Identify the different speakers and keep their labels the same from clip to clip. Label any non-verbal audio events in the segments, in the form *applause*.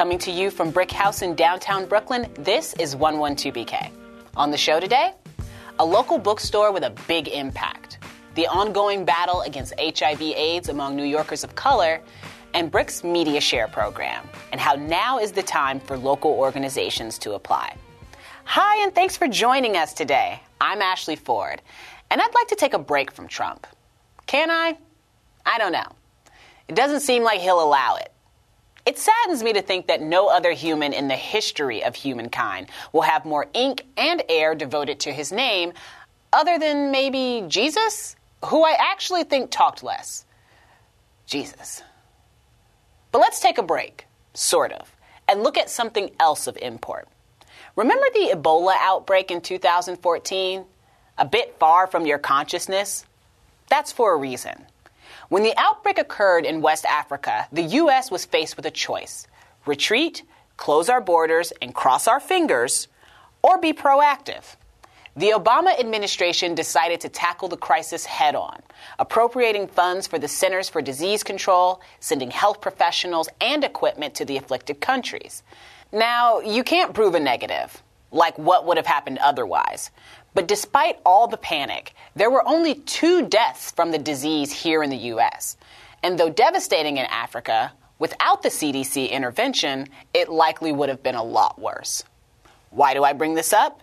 Speaker 1: Coming to you from BRIC House in downtown Brooklyn, this is 112BK. On the show today, a local bookstore with a big impact, the ongoing battle against HIV/AIDS among New Yorkers of color, and BRIC's Media Share program, and how now is the time for local organizations to apply. Hi, and thanks for joining us today. I'm Ashley Ford, and I'd like to take a break from Trump. Can I? I don't know. It doesn't seem like he'll allow it. It saddens me to think that no other human in the history of humankind will have more ink and air devoted to his name other than maybe Jesus, who I actually think talked less. Jesus. But let's take a break, sort of, and look at something else of import. Remember the Ebola outbreak in 2014? A bit far from your consciousness? That's for a reason. When the outbreak occurred in West Africa, the U.S. was faced with a choice retreat, close our borders, and cross our fingers, or be proactive. The Obama administration decided to tackle the crisis head on, appropriating funds for the Centers for Disease Control, sending health professionals and equipment to the afflicted countries. Now, you can't prove a negative, like what would have happened otherwise. But despite all the panic, there were only two deaths from the disease here in the U.S. And though devastating in Africa, without the CDC intervention, it likely would have been a lot worse. Why do I bring this up?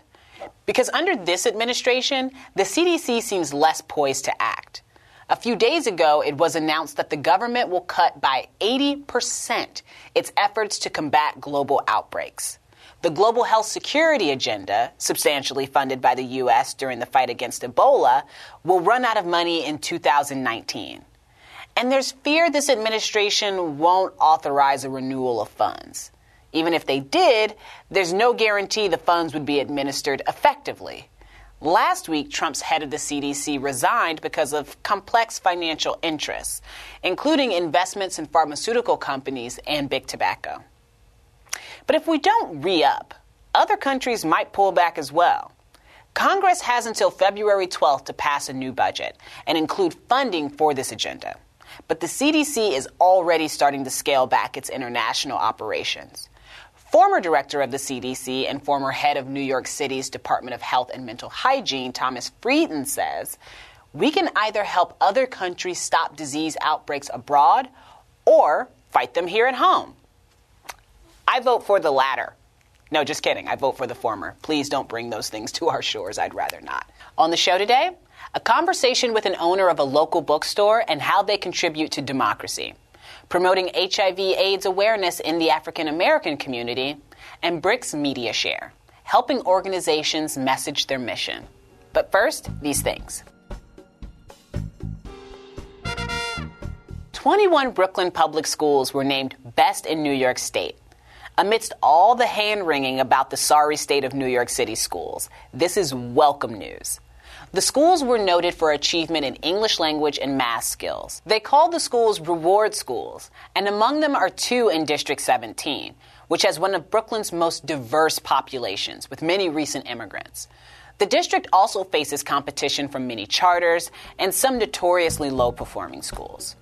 Speaker 1: Because under this administration, the CDC seems less poised to act. A few days ago, it was announced that the government will cut by 80% its efforts to combat global outbreaks. The Global Health Security Agenda, substantially funded by the U.S. during the fight against Ebola, will run out of money in 2019. And there's fear this administration won't authorize a renewal of funds. Even if they did, there's no guarantee the funds would be administered effectively. Last week, Trump's head of the CDC resigned because of complex financial interests, including investments in pharmaceutical companies and big tobacco. But if we don't re up, other countries might pull back as well. Congress has until February 12th to pass a new budget and include funding for this agenda. But the CDC is already starting to scale back its international operations. Former director of the CDC and former head of New York City's Department of Health and Mental Hygiene, Thomas Frieden, says we can either help other countries stop disease outbreaks abroad or fight them here at home. I vote for the latter. No, just kidding. I vote for the former. Please don't bring those things to our shores. I'd rather not. On the show today, a conversation with an owner of a local bookstore and how they contribute to democracy, promoting HIV/AIDS awareness in the African American community, and BRIC's Media Share, helping organizations message their mission. But first, these things. 21 Brooklyn public schools were named Best in New York State. Amidst all the hand wringing about the sorry state of New York City schools, this is welcome news. The schools were noted for achievement in English language and math skills. They called the schools reward schools, and among them are two in District 17, which has one of Brooklyn's most diverse populations, with many recent immigrants. The district also faces competition from many charters and some notoriously low performing schools.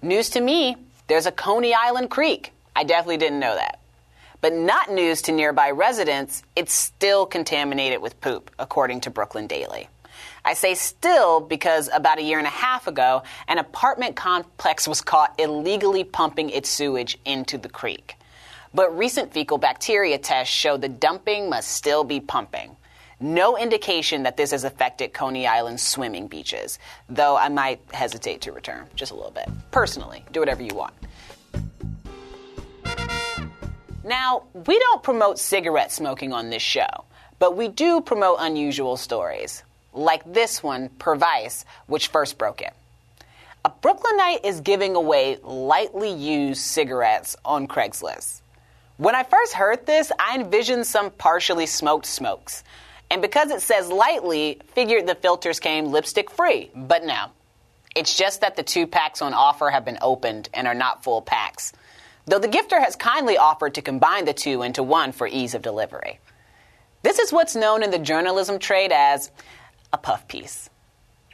Speaker 1: News to me there's a Coney Island Creek. I definitely didn't know that. But not news to nearby residents, it's still contaminated with poop, according to Brooklyn Daily. I say still because about a year and a half ago, an apartment complex was caught illegally pumping its sewage into the creek. But recent fecal bacteria tests show the dumping must still be pumping. No indication that this has affected Coney Island's swimming beaches, though I might hesitate to return just a little bit. Personally, do whatever you want. Now, we don't promote cigarette smoking on this show, but we do promote unusual stories, like this one per Vice, which first broke it. A Brooklynite is giving away lightly used cigarettes on Craigslist. When I first heard this, I envisioned some partially smoked smokes. And because it says lightly, figured the filters came lipstick free. But no. It's just that the two packs on offer have been opened and are not full packs. Though the gifter has kindly offered to combine the two into one for ease of delivery. This is what's known in the journalism trade as a puff piece.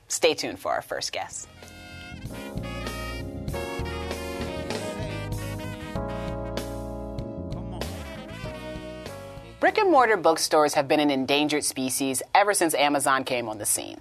Speaker 1: Stay tuned for our first guest. Brick and mortar bookstores have been an endangered species ever since Amazon came on the scene.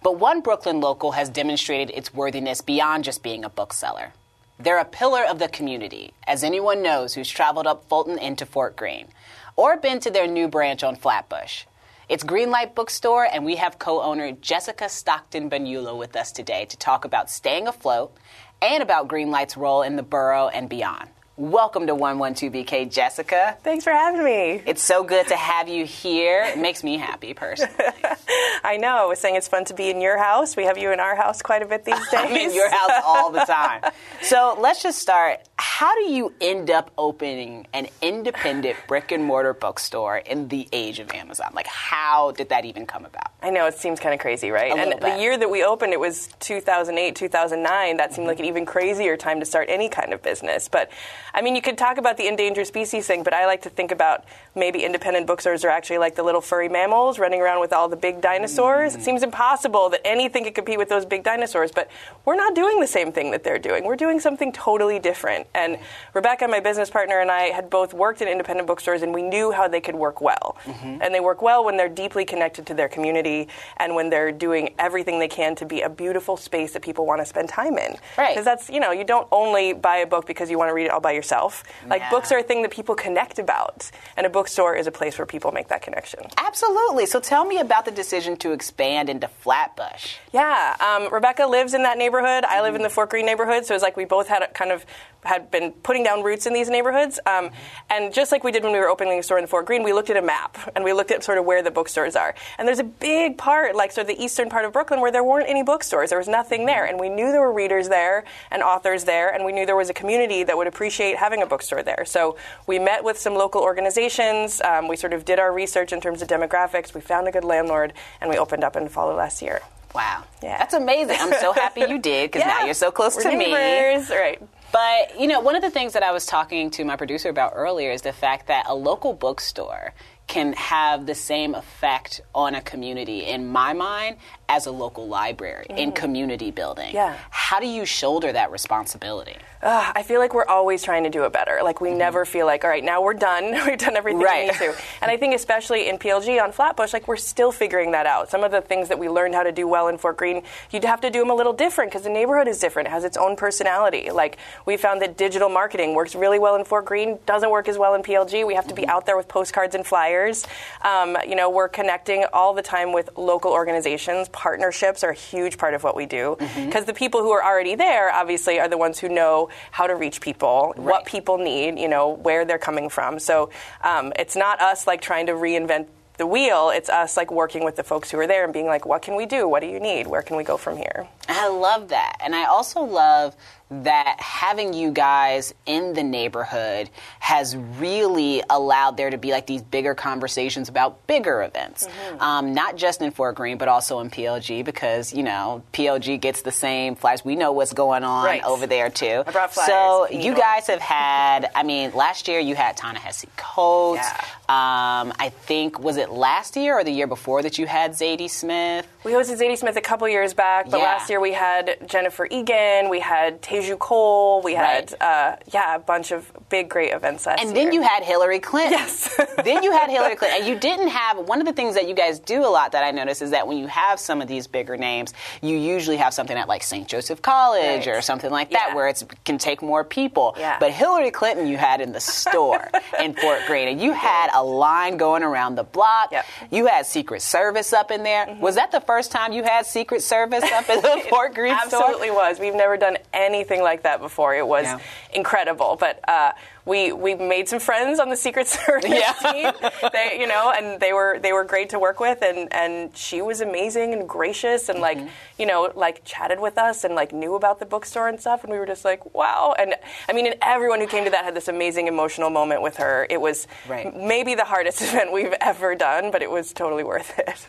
Speaker 1: But one Brooklyn local has demonstrated its worthiness beyond just being a bookseller. They're a pillar of the community, as anyone knows who's traveled up Fulton into Fort Greene, or been to their new branch on Flatbush. It's Greenlight Bookstore, and we have co owner Jessica Stockton Bagnulo with us today to talk about staying afloat and about Greenlight's role in the borough and beyond. Welcome to 112BK, Jessica.
Speaker 2: Thanks for having me.
Speaker 1: It's so good to have you here. It makes me happy personally. *laughs*
Speaker 2: I know. I was saying it's fun to be in your house. We have you in our house quite a bit these days. *laughs*
Speaker 1: I'm in your house all the time. So let's just start. How do you end up opening an independent *sighs* brick and mortar bookstore in the age of Amazon? Like, how did that even come about?
Speaker 2: I know it seems kind of crazy, right?
Speaker 1: A
Speaker 2: and the year that we opened, it was 2008, 2009. That seemed like an mm-hmm. even crazier time to start any kind of business. But I mean, you could talk about the endangered species thing, but I like to think about maybe independent bookstores are actually like the little furry mammals running around with all the big dinosaurs. It mm. seems impossible that anything could compete with those big dinosaurs, but we're not doing the same thing that they're doing. We're doing something totally different. And Rebecca, my business partner, and I had both worked in independent bookstores, and we knew how they could work well. And they work well when they're deeply connected to their community and when they're doing everything they can to be a beautiful space that people want to spend time in.
Speaker 1: Right.
Speaker 2: Because that's, you know, you don't only buy a book because you want to read it all by yourself. Like,
Speaker 1: Yeah.
Speaker 2: books are a thing that people connect about, and a bookstore is a place where people make that connection.
Speaker 1: Absolutely. So tell me about the decision to expand into Flatbush.
Speaker 2: Yeah, um, Rebecca lives in that neighborhood. I live in the Fort Greene neighborhood, so it's like we both had a, kind of had been putting down roots in these neighborhoods. Um, and just like we did when we were opening a store in Fort Greene, we looked at a map and we looked at sort of where the bookstores are. And there's a big part, like sort of the eastern part of Brooklyn, where there weren't any bookstores. There was nothing there, and we knew there were readers there and authors there, and we knew there was a community that would appreciate having a bookstore there. So we met with some local organizations. Um, we sort of did our research in terms of demographics. We found a good landlord, and we opened up in fall of last year.
Speaker 1: Wow.
Speaker 2: Yeah.
Speaker 1: That's amazing. I'm so happy you did because now *laughs* you're so close
Speaker 2: We're
Speaker 1: to me.
Speaker 2: Right.
Speaker 1: But, you know, one of the things that I was talking to my producer about earlier is the fact that a local bookstore can have the same effect on a community, in my mind, as a local library in community building.
Speaker 2: Mm-hmm. Yeah.
Speaker 1: How do you shoulder that responsibility?
Speaker 2: Ugh, I feel like we're always trying to do it better. Like we never feel like, all right, now we're done. *laughs* We've done everything
Speaker 1: Mm-hmm. Right.
Speaker 2: we need to. And I think especially in PLG on Flatbush, like we're still figuring that out. Some of the things that we learned how to do well in Fort Greene, you'd have to do them a little different because the neighborhood is different. It has its own personality. Like we found that digital marketing works really well in Fort Greene, doesn't work as well in PLG. We have to be out there with postcards and flyers. Um, you know, we're connecting all the time with local organizations. Partnerships are a huge part of what we do because the people who are already there obviously are the ones who know how to reach people,
Speaker 1: Right.
Speaker 2: what people need, you know, where they're coming from. So um, it's not us like trying to reinvent the wheel. It's us like working with the folks who are there and being like, what can we do? What do you need? Where can we go from here?
Speaker 1: I love that. And I also love that having you guys in the neighborhood has really allowed there to be like these bigger conversations about bigger events.
Speaker 2: Mm-hmm.
Speaker 1: Um, not just in Fort Greene, but also in PLG because, you know, PLG gets the same flags. We know what's going on
Speaker 2: Right.
Speaker 1: over there too.
Speaker 2: I brought flyers
Speaker 1: So
Speaker 2: you
Speaker 1: guys have had, I mean, last year you had Ta-Nehisi Coates.
Speaker 2: Yeah.
Speaker 1: Um, I think, was it last year or the year before that you had Zadie Smith?
Speaker 2: We hosted Zadie Smith a couple years back, but
Speaker 1: Yeah.
Speaker 2: last year we had Jennifer Egan, we had Teju Cole, we had uh, yeah a bunch of big great events last
Speaker 1: And
Speaker 2: year.
Speaker 1: then you had Hillary Clinton.
Speaker 2: Yes. *laughs*
Speaker 1: then you had Hillary Clinton. And you didn't have one of the things that you guys do a lot that I notice is that when you have some of these bigger names, you usually have something at like St. Joseph College
Speaker 2: Right.
Speaker 1: or something like that
Speaker 2: Yeah.
Speaker 1: where it can take more people.
Speaker 2: Yeah.
Speaker 1: But Hillary Clinton you had in the store in *laughs* Fort Greene. And you had a line going around the block.
Speaker 2: Yep. Mm-hmm.
Speaker 1: You had Secret Service up in there. Was that the first time you had Secret Service up in the *laughs* Fort Greene store?
Speaker 2: Absolutely was. We've never done anything like that before. It was
Speaker 1: Yeah.
Speaker 2: incredible. But uh, we we made some friends on the Secret *laughs* Service
Speaker 1: Yeah.
Speaker 2: team. They you know, and they were they were great to work with and, and she was amazing and gracious and
Speaker 1: Mm-hmm.
Speaker 2: like you know, like chatted with us and like knew about the bookstore and stuff and we were just like, wow. And I mean and everyone who came to that had this amazing emotional moment with her. It was
Speaker 1: Right.
Speaker 2: maybe the hardest *laughs* event we've ever done, but it was totally worth it.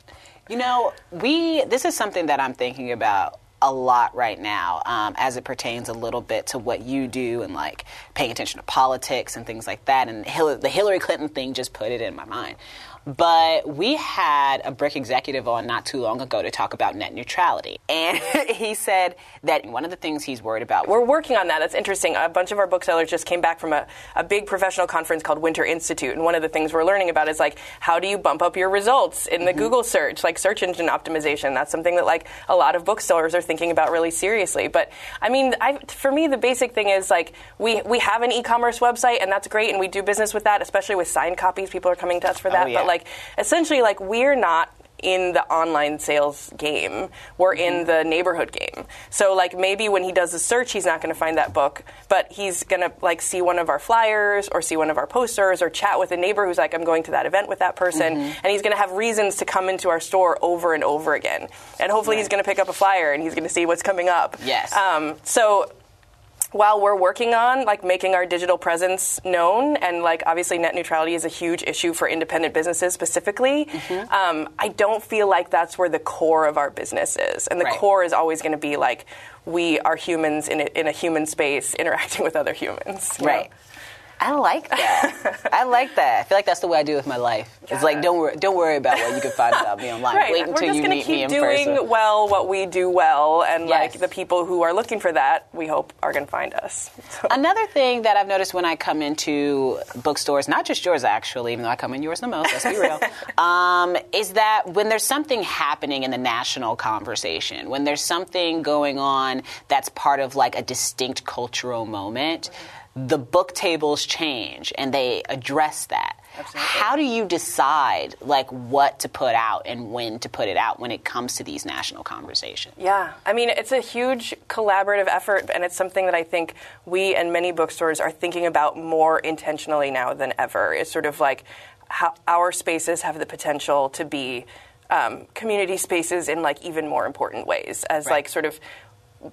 Speaker 1: You know, we this is something that I'm thinking about a lot right now um, as it pertains a little bit to what you do and like paying attention to politics and things like that. And Hillary, the Hillary Clinton thing just put it in my mind. But we had a BRIC executive on not too long ago to talk about net neutrality. And *laughs* he said that one of the things he's worried about.
Speaker 2: We're working on that. That's interesting. A bunch of our booksellers just came back from a, a big professional conference called Winter Institute. And one of the things we're learning about is like, how do you bump up your results in the mm-hmm. Google search, like search engine optimization? That's something that like a lot of booksellers are thinking about really seriously. But I mean, I, for me, the basic thing is like, we, we have an e commerce website, and that's great, and we do business with that, especially with signed copies. People are coming to us for that. Oh, yeah. But like, essentially, like, we're not in the online sales game. We're in mm-hmm. the neighborhood game. So like maybe when he does a search, he's not going to find that book, but he's going to like see one of our flyers or see one of our posters or chat with a neighbor who's like, I'm going to that event with that person, mm-hmm. and he's going to have reasons to come into our store over and over again. And hopefully right. he's going to pick up a flyer and he's going to see what's coming up.
Speaker 1: Yes.
Speaker 2: Um, so while we're working on like making our digital presence known and like obviously net neutrality is a huge issue for independent businesses specifically mm-hmm. um, i don't feel like that's where the core of our business is and the right. core is always going to be like we are humans in a, in a human space *laughs* interacting with other humans
Speaker 1: right know? I like that. *laughs* I like that. I feel like that's the way I do with my life. It's like don't worry, don't worry about what you can find about me online. *laughs*
Speaker 2: Right.
Speaker 1: Wait until you meet me in person.
Speaker 2: We're just meet
Speaker 1: me in
Speaker 2: doing well what we do well, and
Speaker 1: yes.
Speaker 2: like the people who are looking for that, we hope are going to find us.
Speaker 1: So. Another thing that I've noticed when I come into bookstores, not just yours actually, even though I come in yours the most, let's be real, *laughs* um, is that when there's something happening in the national conversation, when there's something going on that's part of like a distinct cultural moment. Mm-hmm the book tables change and they address that.
Speaker 2: Absolutely.
Speaker 1: How do you decide like what to put out and when to put it out when it comes to these national conversations?
Speaker 2: Yeah, I mean it's a huge collaborative effort, and it's something that I think we and many bookstores are thinking about more intentionally now than ever. It's sort of like how our spaces have the potential to be um, community spaces in like even more important ways as right. like sort of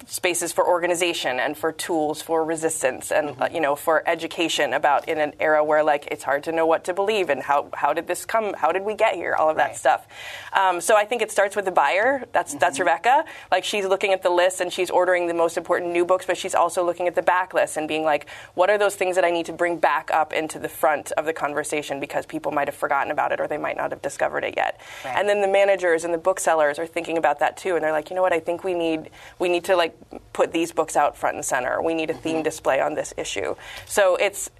Speaker 2: spaces for organization and for tools for resistance and mm-hmm. uh, you know for education about in an era where like it's hard to know what to believe and how how did this come how did we get here all of right. that stuff um, so I think it starts with the buyer that's mm-hmm. that's Rebecca like she's looking at the list and she's ordering the most important new books but she's also looking at the backlist and being like what are those things that I need to bring back up into the front of the conversation because people might have forgotten about it or they might not have discovered it yet right. and then the managers and the booksellers are thinking about that too and they're like you know what I think we need we need to like put these books out front and center. We need a theme mm-hmm. display on this issue. So it's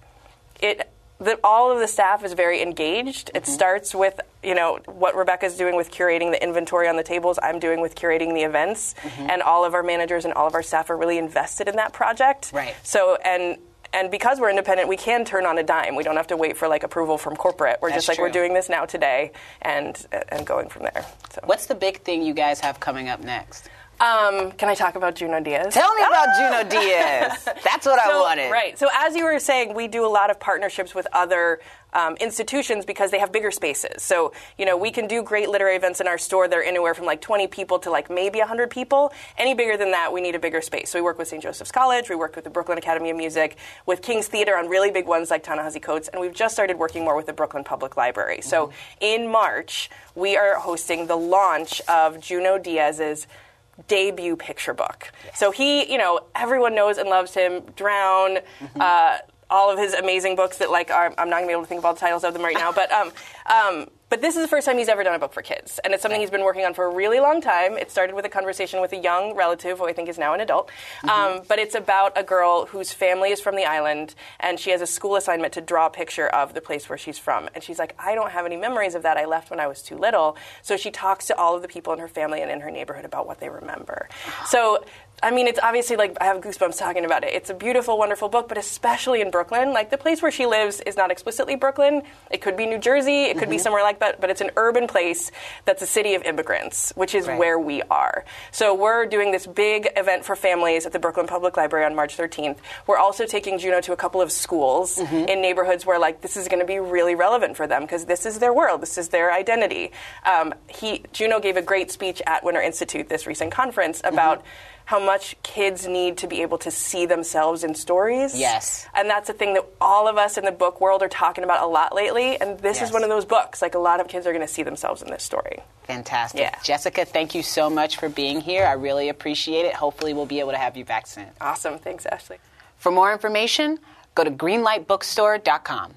Speaker 2: it the, all of the staff is very engaged. Mm-hmm. It starts with you know what Rebecca's doing with curating the inventory on the tables. I'm doing with curating the events, mm-hmm. and all of our managers and all of our staff are really invested in that project.
Speaker 1: Right.
Speaker 2: So and and because we're independent, we can turn on a dime. We don't have to wait for like approval from corporate. We're
Speaker 1: That's
Speaker 2: just like
Speaker 1: true.
Speaker 2: we're doing this now today, and and going from there. So.
Speaker 1: What's the big thing you guys have coming up next?
Speaker 2: Um, can I talk about Junot Diaz?
Speaker 1: Tell me about ah! Junot *laughs* Diaz. That's what
Speaker 2: so,
Speaker 1: I wanted.
Speaker 2: Right. So as you were saying, we do a lot of partnerships with other um, institutions because they have bigger spaces. So, you know, we can do great literary events in our store that are anywhere from like 20 people to like maybe 100 people. Any bigger than that, we need a bigger space. So we work with St. Joseph's College, we work with the Brooklyn Academy of Music, with King's Theater on really big ones like Ta-Nehisi Coates, and we've just started working more with the Brooklyn Public Library. So mm-hmm. in March, we are hosting the launch of Junot Diaz's debut picture book. Yes. So he, you know, everyone knows and loves him. Drown, mm-hmm. uh, all of his amazing books that like are, I'm not gonna be able to think of all the titles of them right now, but um, um, but this is the first time he's ever done a book for kids, and it's something he's been working on for a really long time. It started with a conversation with a young relative, who I think is now an adult. Mm-hmm. Um, but it's about a girl whose family is from the island, and she has a school assignment to draw a picture of the place where she's from. And she's like, I don't have any memories of that. I left when I was too little. So she talks to all of the people in her family and in her neighborhood about what they remember. So I mean, it's obviously like I have goosebumps talking about it. It's a beautiful, wonderful book, but especially in Brooklyn, like the place where she lives is not explicitly Brooklyn. It could be New Jersey, it could mm-hmm. be somewhere like that, but it's an urban place that's a city of immigrants, which is right. where we are. So we're doing this big event for families at the Brooklyn Public Library on March 13th. We're also taking Junot to a couple of schools mm-hmm. in neighborhoods where like this is going to be really relevant for them because this is their world, this is their identity. Um, he Junot gave a great speech at Winter Institute this recent conference about. Mm-hmm how much kids need to be able to see themselves in stories.
Speaker 1: Yes.
Speaker 2: And that's a thing that all of us in the book world are talking about a lot lately. And this yes. is one of those books. Like a lot of kids are going to see themselves in this story.
Speaker 1: Fantastic.
Speaker 2: Yeah.
Speaker 1: Jessica, thank you so much for being here. I really appreciate it. Hopefully, we'll be able to have you back soon.
Speaker 2: Awesome. Thanks, Ashley.
Speaker 1: For more information, go to greenlightbookstore.com.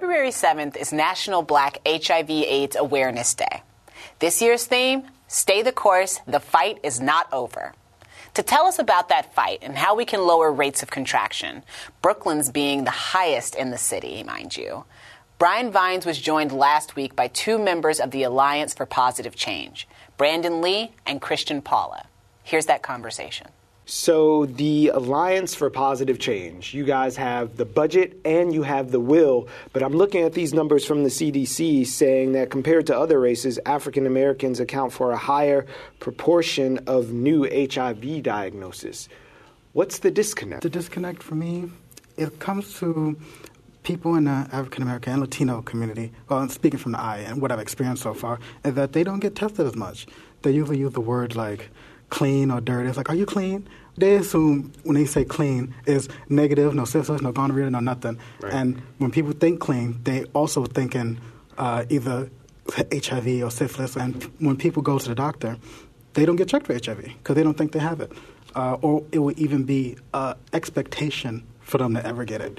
Speaker 1: February 7th is National Black HIV AIDS Awareness Day. This year's theme Stay the course, the fight is not over. To tell us about that fight and how we can lower rates of contraction, Brooklyn's being the highest in the city, mind you, Brian Vines was joined last week by two members of the Alliance for Positive Change, Brandon Lee and Christian Paula. Here's that conversation.
Speaker 3: So, the Alliance for Positive Change, you guys have the budget and you have the will, but I'm looking at these numbers from the CDC saying that compared to other races, African Americans account for a higher proportion of new HIV diagnosis. What's the disconnect?
Speaker 4: The disconnect for me, it comes to people in the African American and Latino community, well, I'm speaking from the eye and what I've experienced so far, is that they don't get tested as much. They usually use the word like clean or dirty. It's like, are you clean? They assume when they say clean is negative, no syphilis, no gonorrhea, no nothing. Right. And when people think clean, they also thinking uh, either HIV or syphilis. And when people go to the doctor, they don't get checked for HIV because they don't think they have it. Uh, or it will even be an expectation for them to ever get it.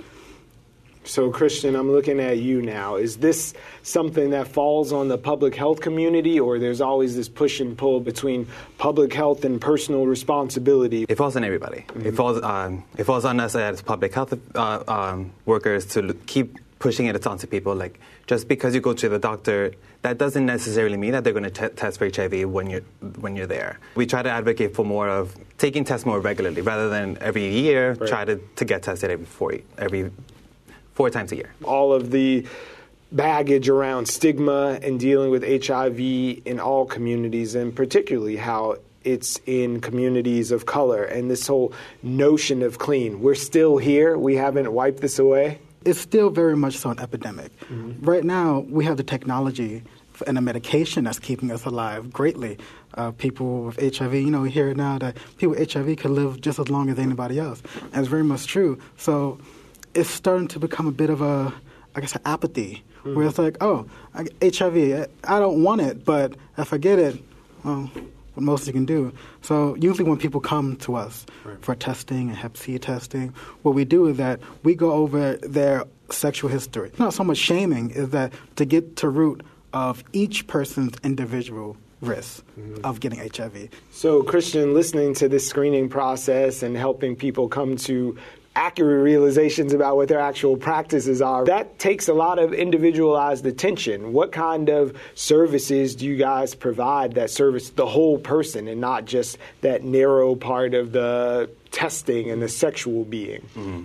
Speaker 3: So, Christian, I'm looking at you now. Is this something that falls on the public health community, or there's always this push and pull between public health and personal responsibility?
Speaker 5: It falls on everybody. Mm-hmm. It falls. Um, it falls on us as public health uh, um, workers to keep pushing it onto people. Like, just because you go to the doctor, that doesn't necessarily mean that they're going to t- test for HIV when you're when you're there. We try to advocate for more of taking tests more regularly rather than every year. Right. Try to, to get tested every four every four times a year.
Speaker 3: All of the baggage around stigma and dealing with HIV in all communities, and particularly how it's in communities of color and this whole notion of clean. We're still here. We haven't wiped this away.
Speaker 4: It's still very much so an epidemic. Mm-hmm. Right now, we have the technology and a medication that's keeping us alive greatly. Uh, people with HIV, you know, we hear now that people with HIV can live just as long as anybody else. And it's very much true. So it's starting to become a bit of a, I guess, an apathy, mm-hmm. where it's like, oh, I, HIV, I don't want it, but if I get it, well, what most you can do. So usually when people come to us right. for testing and Hep C testing, what we do is that we go over their sexual history. Not so much shaming, is that to get to root of each person's individual risk mm-hmm. of getting HIV.
Speaker 3: So, Christian, listening to this screening process and helping people come to accurate realizations about what their actual practices are. That takes a lot of individualized attention. What kind of services do you guys provide that service the whole person and not just that narrow part of the testing and the sexual being? Mm-hmm.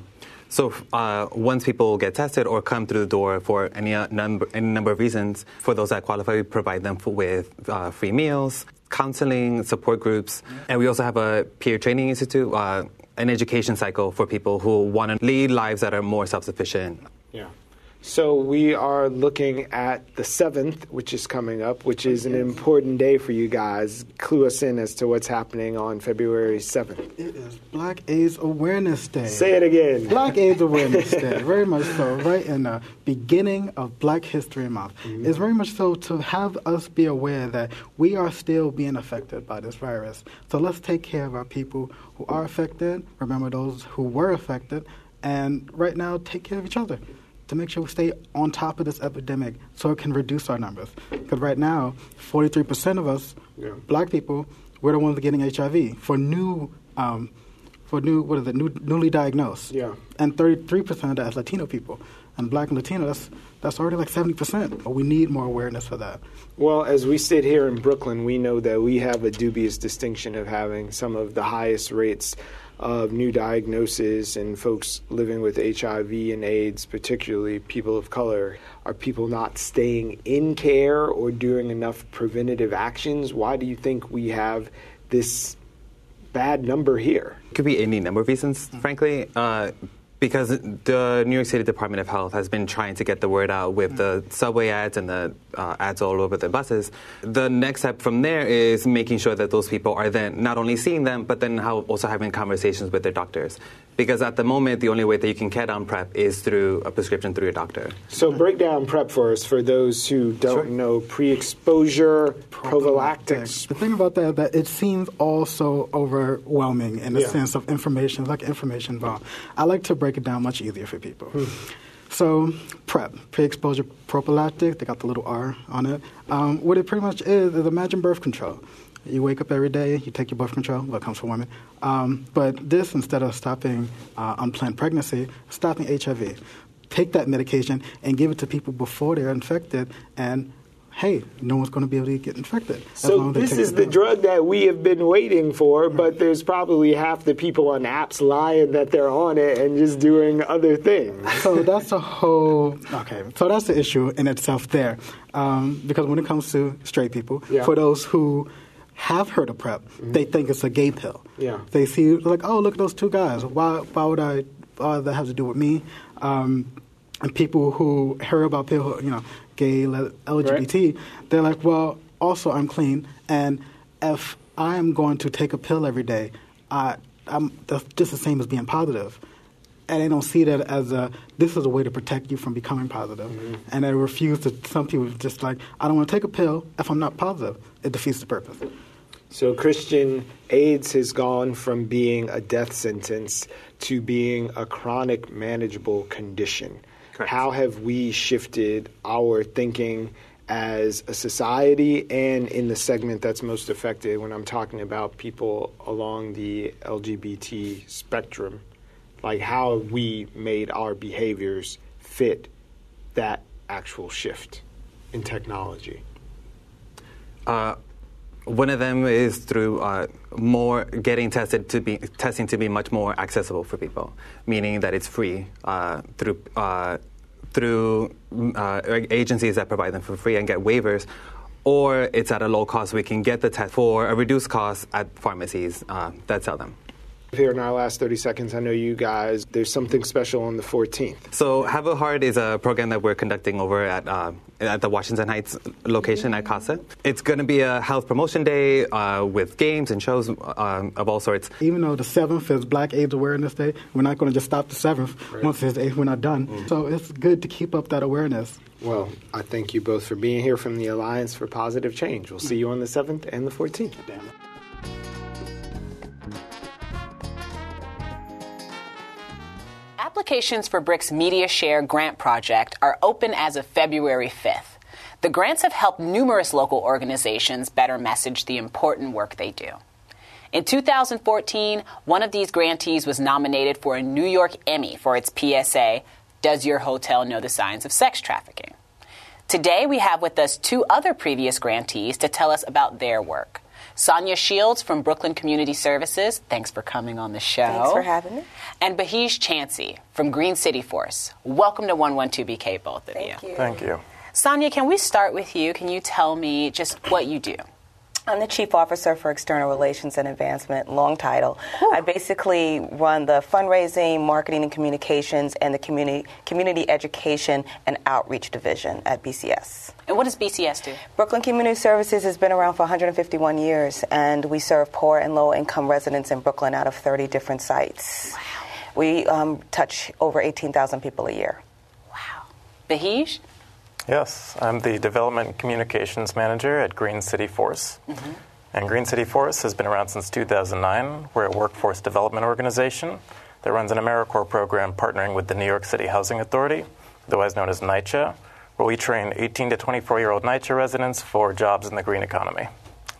Speaker 5: So uh, once people get tested or come through the door for any uh, number, any number of reasons, for those that qualify, we provide them for, with uh, free meals, counseling, support groups, and we also have a peer training institute uh, an education cycle for people who want to lead lives that are more self sufficient.
Speaker 3: Yeah. So we are looking at the 7th, which is coming up, which is an important day for you guys. Clue us in as to what's happening on February 7th.
Speaker 4: It is Black AIDS Awareness Day.
Speaker 3: Say it again.
Speaker 4: Black AIDS Awareness Day, *laughs* very much so, right in the beginning of Black History Month. Mm-hmm. It's very much so to have us be aware that we are still being affected by this virus. So let's take care of our people who are affected, remember those who were affected, and right now take care of each other to make sure we stay on top of this epidemic so it can reduce our numbers. Because right now, 43% of us, yeah. black people, we're the ones getting HIV for new, um, for new, what is it, new, newly diagnosed.
Speaker 3: Yeah.
Speaker 4: And 33% of that is Latino people. And black and Latino, that's, that's already like 70%. But we need more awareness for that.
Speaker 3: Well, as we sit here in Brooklyn, we know that we have a dubious distinction of having some of the highest rates of new diagnoses and folks living with HIV and AIDS, particularly people of color? Are people not staying in care or doing enough preventative actions? Why do you think we have this bad number here?
Speaker 5: It could be any number of reasons, frankly. Uh, because the New York City Department of Health has been trying to get the word out with the subway ads and the uh, ads all over the buses. The next step from there is making sure that those people are then not only seeing them, but then also having conversations with their doctors. Because at the moment, the only way that you can get on PrEP is through a prescription through your doctor.
Speaker 3: So break down PrEP for us for those who don't sure. know pre-exposure prophylactics.
Speaker 4: The thing about that that it seems also overwhelming in the yeah. sense of information, like information bomb. I like to break it down much easier for people. So, PrEP, pre-exposure prophylactic, they got the little R on it. Um, what it pretty much is is imagine birth control. You wake up every day, you take your birth control, what comes for women. Um, but this, instead of stopping uh, unplanned pregnancy, stopping HIV. Take that medication and give it to people before they're infected, and hey, no one's going to be able to get infected.
Speaker 3: So
Speaker 4: long as they
Speaker 3: this is
Speaker 4: the
Speaker 3: the drug that we have been waiting for, but there's probably half the people on apps lying that they're on it and just doing other things. *laughs*
Speaker 4: so that's a whole okay. So that's the issue in itself there, um, because when it comes to straight people,
Speaker 3: Yeah.
Speaker 4: for those who have heard of PrEP, they think it's a gay pill.
Speaker 3: Yeah.
Speaker 4: They see like, oh, look at those two guys. Why? Why would I? Why that have to do with me? Um, and people who hear about people, you know, gay, le- LGBT, they're like, well, also I'm clean, and if I am going to take a pill every day, I, I'm that's just the same as being positive. And they don't see that as a this is a way to protect you from becoming positive. Mm-hmm. and they refuse to some people just like i don't want to take a pill if i'm not positive. It defeats the purpose.
Speaker 3: So Christian AIDS has gone from being a death sentence to being a chronic manageable condition.
Speaker 5: Correct.
Speaker 3: How have we shifted our thinking as a society and in the segment that's most affected when I'm talking about people along the LGBT spectrum? Like how have we made our behaviors fit that actual shift in technology?
Speaker 5: Uh, one of them is through uh, more getting tested to be testing to be much more accessible for people, meaning that it's free uh, through uh, through uh, agencies that provide them for free and get waivers, or it's at a low cost. We can get the test for a reduced cost at pharmacies uh, that sell them.
Speaker 3: Here in our last 30 seconds, I know you guys, there's something special on the 14th.
Speaker 5: So Have a Heart is a program that we're conducting over at uh, at the Washington Heights location at CASA. It's going to be a health promotion day uh, with games and shows uh, of all sorts.
Speaker 4: even though the 7th is black aids awareness day we're not going to just stop the 7th once it's 8th we're not done so it's good to keep up that awareness
Speaker 3: Well, I thank you both for being here from the Alliance for Positive Change. We'll see you on the 7th and the 14th.
Speaker 1: Applications for BRIC's Media Share grant project are open as of February 5th. The grants have helped numerous local organizations better message the important work they do. In 2014, one of these grantees was nominated for a New York Emmy for its PSA, Does Your Hotel Know the Signs of Sex Trafficking? Today, we have with us two other previous grantees to tell us about their work. Sonia Shields from Brooklyn Community Services, thanks for coming on the show.
Speaker 6: Thanks for having me.
Speaker 1: And Bahish Chansey from Green City Force. Welcome to 112BK, both of
Speaker 6: Thank you.
Speaker 7: Thank you.
Speaker 1: Sonia, can we start with you? Can you tell me just what you do?
Speaker 6: I'm the Chief Officer for External Relations and Advancement, long title. I basically run the fundraising, marketing and communications, and the community, community education and outreach division at BCS.
Speaker 1: And what does BCS do?
Speaker 6: Brooklyn Community Services has been around for 151 years, and we serve poor and low income residents in Brooklyn out of 30 different sites. Wow. We um, touch over 18,000 people a year.
Speaker 1: Wow. Bahish?
Speaker 7: Yes, I'm the Development and Communications Manager at Green City Force. Mm-hmm. And Green City Force has been around since 2009. We're a workforce development organization that runs an AmeriCorps program partnering with the New York City Housing Authority, otherwise known as NYCHA, where we train 18 to 24 year old NYCHA residents for jobs in the green economy.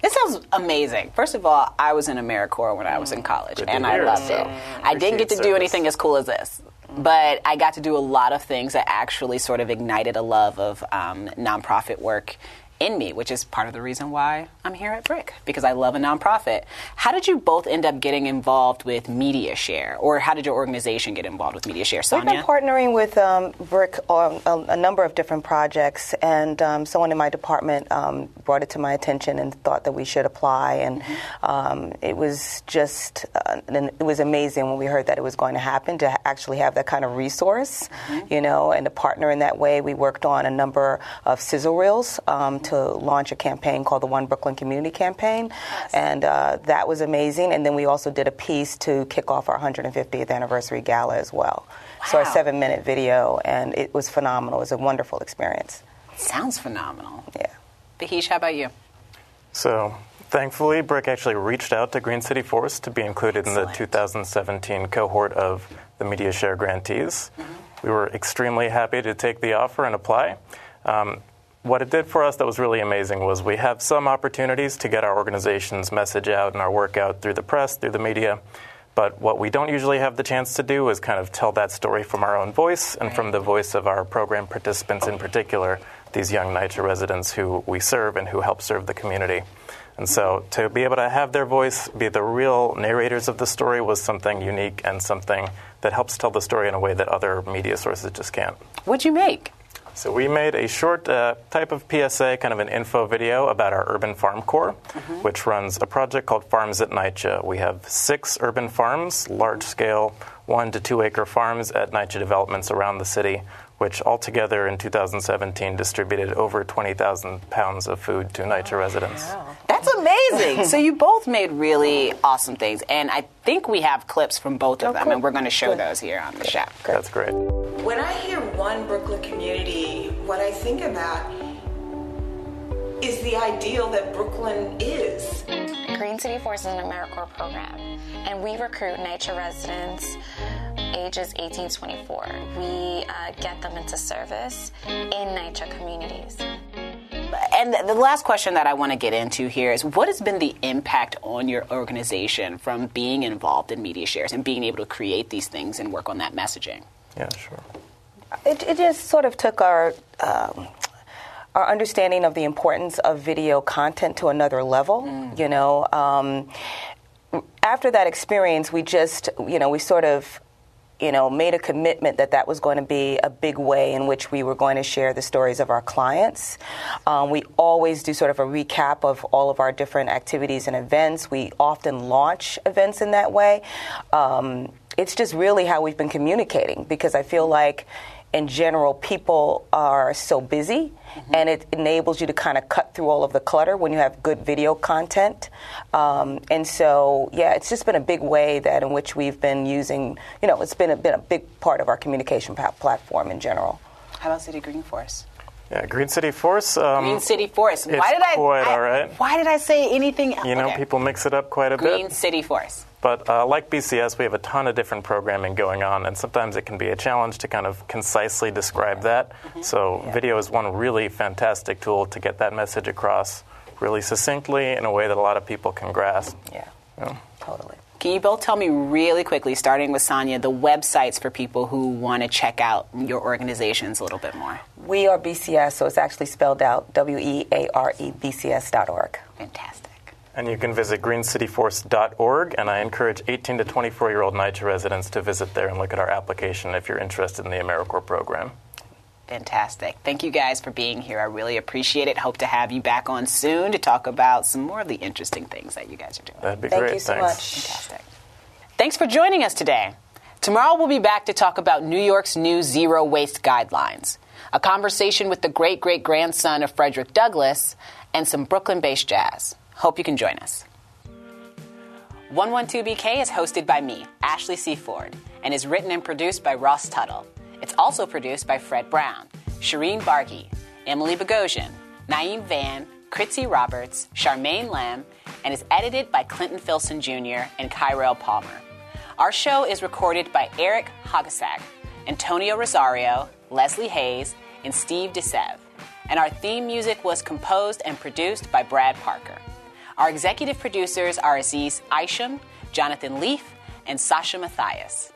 Speaker 1: This sounds amazing. First of all, I was in AmeriCorps when I was mm. in college,
Speaker 7: Good
Speaker 1: and I loved it. I didn't get to
Speaker 7: Appreciate
Speaker 1: do anything as cool as this, but I got to do a lot of things that actually sort of ignited a love of um, nonprofit work in me, which is part of the reason why I'm here at BRIC because I love a nonprofit. How did you both end up getting involved with Media Share, or how did your organization get involved with Media Share,
Speaker 6: We've been partnering with um, BRIC on a, a number of different projects, and um, someone in my department um, brought it to my attention and thought that we should apply. And um, it was just, uh, it was amazing when we heard that it was going to happen to actually have that kind of resource, you know, and to partner in that way. We worked on a number of sizzle reels um, to launch a campaign called the One Brooklyn Community Campaign, and uh, that was amazing. And then we also did a piece to kick off our 150th anniversary gala as well. So our seven minute video, and it was phenomenal. It was a wonderful experience.
Speaker 1: Sounds phenomenal.
Speaker 6: Yeah.
Speaker 1: Bahish, how about you?
Speaker 7: So, thankfully, BRIC actually reached out to Green City Force to be included in the 2017 cohort of the Media Share grantees. We were extremely happy to take the offer and apply. Um, what it did for us that was really amazing was we have some opportunities to get our organization's message out and our work out through the press, through the media. But what we don't usually have the chance to do is kind of tell that story from our own voice and from the voice of our program participants in particular, these young NYCHA residents who we serve and who help serve the community. And so to be able to have their voice be the real narrators of the story was something unique and something that helps tell the story in a way that other media sources just can't.
Speaker 1: What'd you make?
Speaker 7: So we made a short uh, type of PSA, kind of an info video about our urban farm corps, mm-hmm. which runs a project called Farms at NYCHA. We have six urban farms, large scale, one to two acre farms at NYCHA developments around the city, which altogether in 2017 distributed over 20,000 pounds of food to NYCHA oh, residents. Wow.
Speaker 1: That's amazing. so you both made really awesome things, and I think we have clips from both of oh, them, cool. and we're going to show Good. those here on the show.
Speaker 7: That's great.
Speaker 8: When I hear one Brooklyn community, what I think about is the ideal that Brooklyn is.
Speaker 9: Green City Force is an AmeriCorps program, and we recruit NYCHA residents ages 18 to 24. We uh, get them into service in NYCHA communities.
Speaker 1: And the last question that I want to get into here is what has been the impact on your organization from being involved in media shares and being able to create these things and work on that messaging?
Speaker 7: Yeah, sure.
Speaker 6: It, it just sort of took our. Um, our understanding of the importance of video content to another level. Mm. You know, um, after that experience, we just, you know, we sort of you know, made a commitment that that was going to be a big way in which we were going to share the stories of our clients. Um, we always do sort of a recap of all of our different activities and events. We often launch events in that way. Um, it's just really how we've been communicating because I feel like in general, people are so busy, mm-hmm. and it enables you to kind of cut through all of the clutter when you have good video content. Um, and so, yeah, it's just been a big way that in which we've been using. You know, it's been a, been a big part of our communication pa- platform in general.
Speaker 1: How about City Green Force?
Speaker 7: Yeah, Green City Force. Um,
Speaker 1: Green City Force. Why did I,
Speaker 7: quite
Speaker 1: I,
Speaker 7: all right.
Speaker 1: Why did I say anything? Else?
Speaker 7: You know,
Speaker 1: okay.
Speaker 7: people mix it up quite a
Speaker 1: Green
Speaker 7: bit.
Speaker 1: Green City Force.
Speaker 7: But uh, like BCS, we have a ton of different programming going on, and sometimes it can be a challenge to kind of concisely describe that. Mm-hmm. So, yeah. video is one really fantastic tool to get that message across really succinctly in a way that a lot of people can grasp.
Speaker 6: Yeah, yeah. totally.
Speaker 1: Can you both tell me really quickly, starting with Sonia, the websites for people who want to check out your organizations a little bit more?
Speaker 6: We are BCS, so it's actually spelled out W E A R E B C S dot org.
Speaker 1: Fantastic.
Speaker 7: And you can visit greencityforce.org, and I encourage 18 to 24 year old NYCHA residents to visit there and look at our application if you're interested in the AmeriCorps program.
Speaker 1: Fantastic. Thank you guys for being here. I really appreciate it. Hope to have you back on soon to talk about some more of the interesting things that you guys are doing.
Speaker 7: That'd be
Speaker 6: Thank
Speaker 7: great.
Speaker 6: you so
Speaker 7: Thanks.
Speaker 6: much.
Speaker 1: Fantastic. Thanks for joining us today. Tomorrow we'll be back to talk about New York's new zero waste guidelines, a conversation with the great great grandson of Frederick Douglass, and some Brooklyn based jazz. Hope you can join us. 112BK is hosted by me, Ashley C. Ford, and is written and produced by Ross Tuttle. It's also produced by Fred Brown, Shireen Bargi, Emily Bogosian, Naeem Van, Kritzy Roberts, Charmaine Lamb, and is edited by Clinton Filson Jr. and Kyrell Palmer. Our show is recorded by Eric Hagasag, Antonio Rosario, Leslie Hayes, and Steve DeSev. And our theme music was composed and produced by Brad Parker. Our executive producers are Aziz Isham, Jonathan Leaf, and Sasha Matthias.